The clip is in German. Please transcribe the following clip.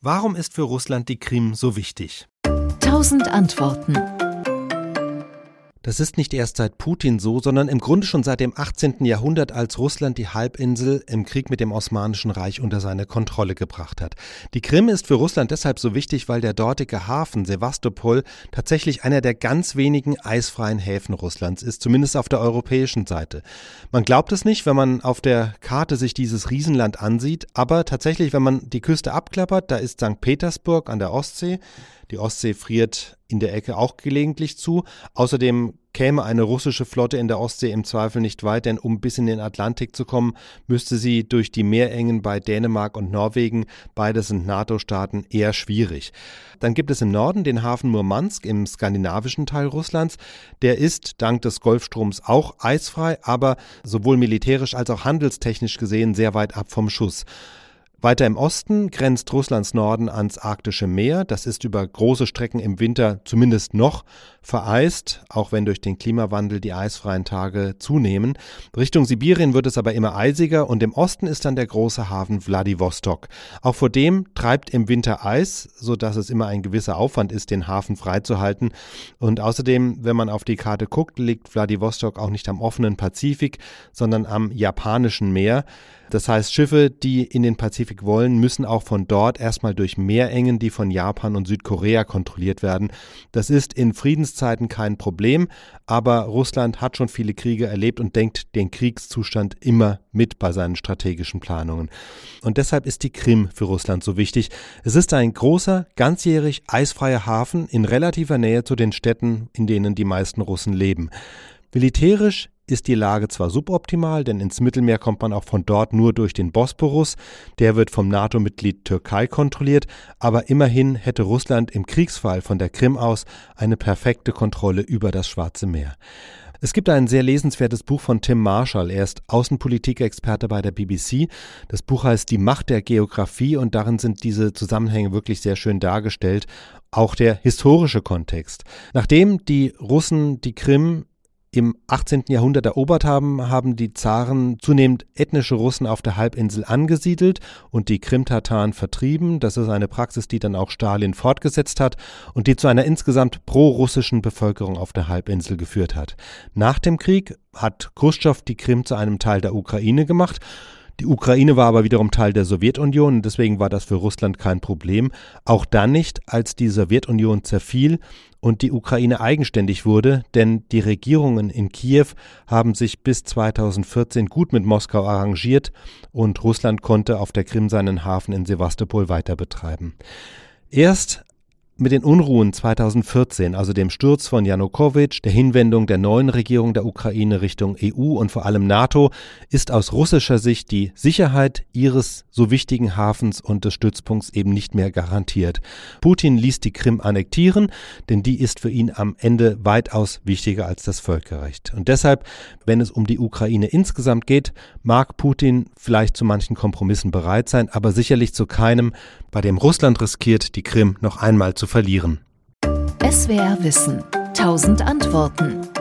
Warum ist für Russland die Krim so wichtig? Tausend Antworten. Das ist nicht erst seit Putin so, sondern im Grunde schon seit dem 18. Jahrhundert, als Russland die Halbinsel im Krieg mit dem Osmanischen Reich unter seine Kontrolle gebracht hat. Die Krim ist für Russland deshalb so wichtig, weil der dortige Hafen Sevastopol tatsächlich einer der ganz wenigen eisfreien Häfen Russlands ist, zumindest auf der europäischen Seite. Man glaubt es nicht, wenn man auf der Karte sich dieses Riesenland ansieht, aber tatsächlich, wenn man die Küste abklappert, da ist St. Petersburg an der Ostsee, die Ostsee friert in der Ecke auch gelegentlich zu. Außerdem käme eine russische Flotte in der Ostsee im Zweifel nicht weit, denn um bis in den Atlantik zu kommen, müsste sie durch die Meerengen bei Dänemark und Norwegen, beides sind NATO-Staaten, eher schwierig. Dann gibt es im Norden den Hafen Murmansk im skandinavischen Teil Russlands. Der ist dank des Golfstroms auch eisfrei, aber sowohl militärisch als auch handelstechnisch gesehen sehr weit ab vom Schuss. Weiter im Osten grenzt Russlands Norden ans Arktische Meer. Das ist über große Strecken im Winter zumindest noch vereist, auch wenn durch den Klimawandel die eisfreien Tage zunehmen. Richtung Sibirien wird es aber immer eisiger und im Osten ist dann der große Hafen Wladiwostok. Auch vor dem treibt im Winter Eis, so dass es immer ein gewisser Aufwand ist, den Hafen freizuhalten. Und außerdem, wenn man auf die Karte guckt, liegt Wladiwostok auch nicht am offenen Pazifik, sondern am japanischen Meer. Das heißt, Schiffe, die in den Pazifik wollen, müssen auch von dort erstmal durch Meerengen, die von Japan und Südkorea kontrolliert werden. Das ist in Friedenszeiten kein Problem, aber Russland hat schon viele Kriege erlebt und denkt den Kriegszustand immer mit bei seinen strategischen Planungen. Und deshalb ist die Krim für Russland so wichtig. Es ist ein großer, ganzjährig eisfreier Hafen in relativer Nähe zu den Städten, in denen die meisten Russen leben. Militärisch ist die Lage zwar suboptimal, denn ins Mittelmeer kommt man auch von dort nur durch den Bosporus, der wird vom NATO-Mitglied Türkei kontrolliert, aber immerhin hätte Russland im Kriegsfall von der Krim aus eine perfekte Kontrolle über das Schwarze Meer. Es gibt ein sehr lesenswertes Buch von Tim Marshall. Er ist Außenpolitikexperte bei der BBC. Das Buch heißt Die Macht der Geografie und darin sind diese Zusammenhänge wirklich sehr schön dargestellt. Auch der historische Kontext. Nachdem die Russen die Krim im 18. Jahrhundert erobert haben, haben die Zaren zunehmend ethnische Russen auf der Halbinsel angesiedelt und die Krimtataren vertrieben. Das ist eine Praxis, die dann auch Stalin fortgesetzt hat und die zu einer insgesamt pro-russischen Bevölkerung auf der Halbinsel geführt hat. Nach dem Krieg hat Khrushchev die Krim zu einem Teil der Ukraine gemacht die Ukraine war aber wiederum Teil der Sowjetunion und deswegen war das für Russland kein Problem. Auch dann nicht, als die Sowjetunion zerfiel und die Ukraine eigenständig wurde, denn die Regierungen in Kiew haben sich bis 2014 gut mit Moskau arrangiert und Russland konnte auf der Krim seinen Hafen in Sevastopol weiter betreiben. Erst mit den Unruhen 2014, also dem Sturz von Janukowitsch, der Hinwendung der neuen Regierung der Ukraine Richtung EU und vor allem NATO, ist aus russischer Sicht die Sicherheit ihres so wichtigen Hafens und des Stützpunkts eben nicht mehr garantiert. Putin ließ die Krim annektieren, denn die ist für ihn am Ende weitaus wichtiger als das Völkerrecht. Und deshalb, wenn es um die Ukraine insgesamt geht, mag Putin vielleicht zu manchen Kompromissen bereit sein, aber sicherlich zu keinem, bei dem Russland riskiert, die Krim noch einmal zu verlieren. SWR Wissen. Tausend Antworten.